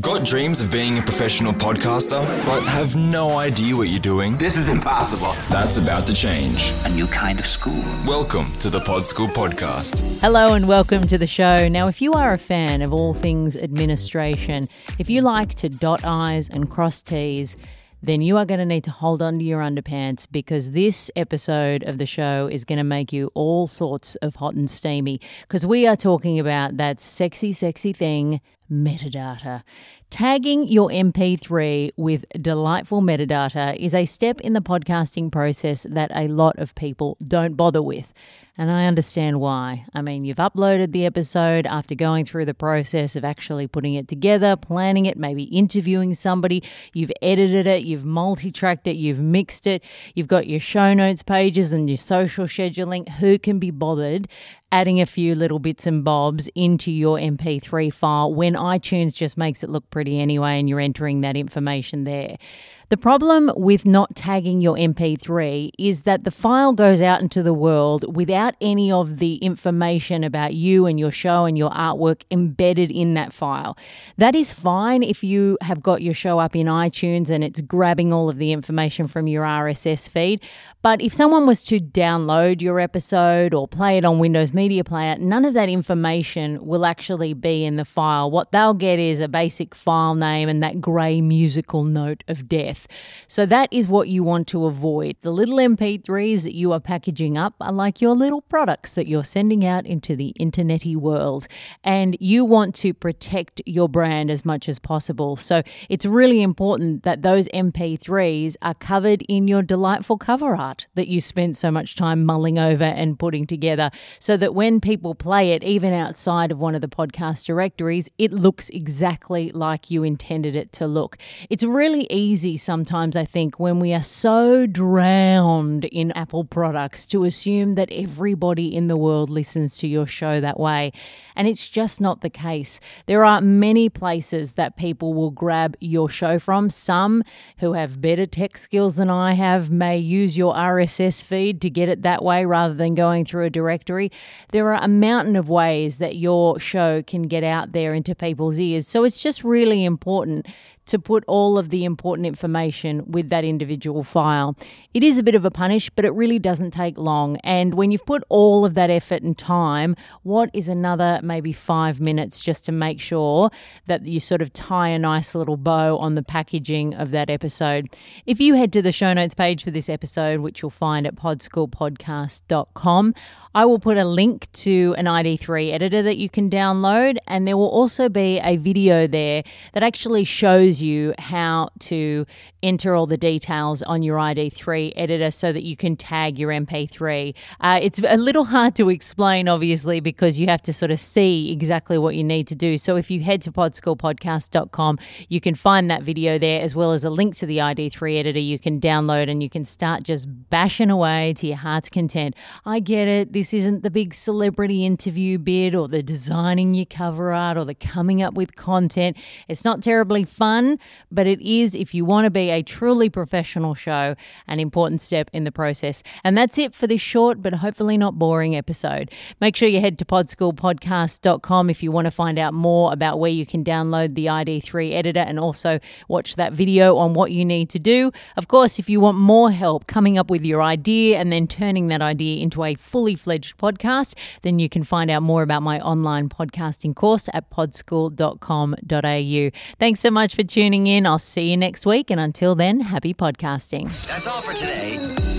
Got dreams of being a professional podcaster, but have no idea what you're doing? This is impossible. That's about to change. A new kind of school. Welcome to the Pod School Podcast. Hello and welcome to the show. Now, if you are a fan of all things administration, if you like to dot I's and cross T's, then you are going to need to hold on to your underpants because this episode of the show is going to make you all sorts of hot and steamy because we are talking about that sexy, sexy thing, metadata. Tagging your MP3 with delightful metadata is a step in the podcasting process that a lot of people don't bother with. And I understand why. I mean, you've uploaded the episode after going through the process of actually putting it together, planning it, maybe interviewing somebody. You've edited it, you've multi tracked it, you've mixed it, you've got your show notes pages and your social scheduling. Who can be bothered adding a few little bits and bobs into your MP3 file when iTunes just makes it look pretty anyway and you're entering that information there? The problem with not tagging your MP3 is that the file goes out into the world without any of the information about you and your show and your artwork embedded in that file. That is fine if you have got your show up in iTunes and it's grabbing all of the information from your RSS feed. But if someone was to download your episode or play it on Windows Media Player, none of that information will actually be in the file. What they'll get is a basic file name and that grey musical note of death. So that is what you want to avoid. The little MP3s that you are packaging up are like your little products that you're sending out into the internety world. And you want to protect your brand as much as possible. So it's really important that those MP3s are covered in your delightful cover art that you spent so much time mulling over and putting together so that when people play it, even outside of one of the podcast directories, it looks exactly like you intended it to look. It's really easy sometimes, I think, when we are so drowned in Apple products to assume that everybody in the world listens to your show that way. And it's just not the case. There are many places that people will grab your show from. Some who have better tech skills than I have may use your RSS feed to get it that way rather than going through a directory. There are a mountain of ways that your show can get out there into people's ears. So it's just really important to put all of the important information with that individual file. It is a bit of a punish, but it really doesn't take long. And when you've put all of that effort and time, what is another maybe five minutes just to make sure that you sort of tie a nice little bow on the packaging of that episode? If you head to the show notes page for this episode, which you'll find at podschoolpodcast.com, I will put a link to an ID3 editor that you can download, and there will also be a video there that actually shows you how to enter all the details on your ID3 editor so that you can tag your MP3. Uh, it's a little hard to explain, obviously, because you have to sort of see exactly what you need to do. So if you head to podschoolpodcast.com, you can find that video there as well as a link to the ID3 editor you can download and you can start just bashing away to your heart's content. I get it. This isn't the big celebrity interview bit or the designing your cover art or the coming up with content. It's not terribly fun, but it is, if you want to be a truly professional show, an important step in the process. And that's it for this short but hopefully not boring episode. Make sure you head to podschoolpodcast.com if you want to find out more about where you can download the ID3 editor and also watch that video on what you need to do. Of course, if you want more help coming up with your idea and then turning that idea into a fully fledged podcast, then you can find out more about my online podcasting course at podschool.com.au. Thanks so much for tuning in. I'll see you next week. And until then, happy podcasting. That's all for today.